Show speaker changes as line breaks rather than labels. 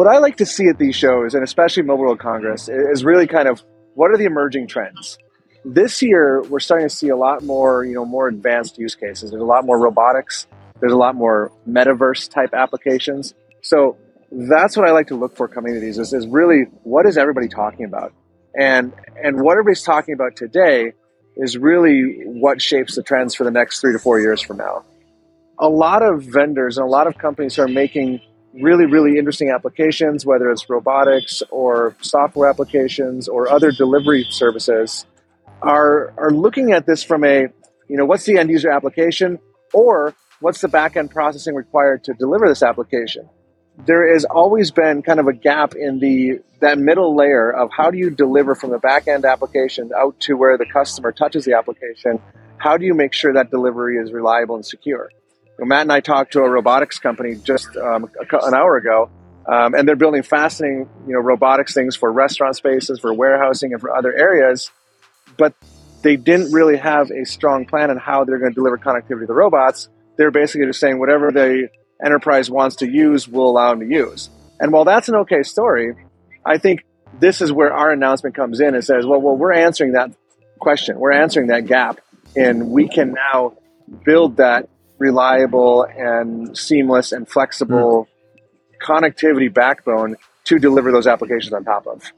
what I like to see at these shows, and especially Mobile World Congress, is really kind of what are the emerging trends. This year, we're starting to see a lot more, you know, more advanced use cases. There's a lot more robotics. There's a lot more metaverse type applications. So that's what I like to look for coming to these is, is really what is everybody talking about? And and what everybody's talking about today is really what shapes the trends for the next three to four years from now. A lot of vendors and a lot of companies are making really, really interesting applications, whether it's robotics or software applications or other delivery services, are, are looking at this from a, you know, what's the end user application or what's the back end processing required to deliver this application? There has always been kind of a gap in the that middle layer of how do you deliver from the back end application out to where the customer touches the application? How do you make sure that delivery is reliable and secure? Matt and I talked to a robotics company just um, an hour ago, um, and they're building fascinating, you know, robotics things for restaurant spaces, for warehousing, and for other areas. But they didn't really have a strong plan on how they're going to deliver connectivity to the robots. They're basically just saying whatever the enterprise wants to use, we'll allow them to use. And while that's an okay story, I think this is where our announcement comes in and says, well, well, we're answering that question. We're answering that gap, and we can now build that reliable and seamless and flexible mm. connectivity backbone to deliver those applications on top of.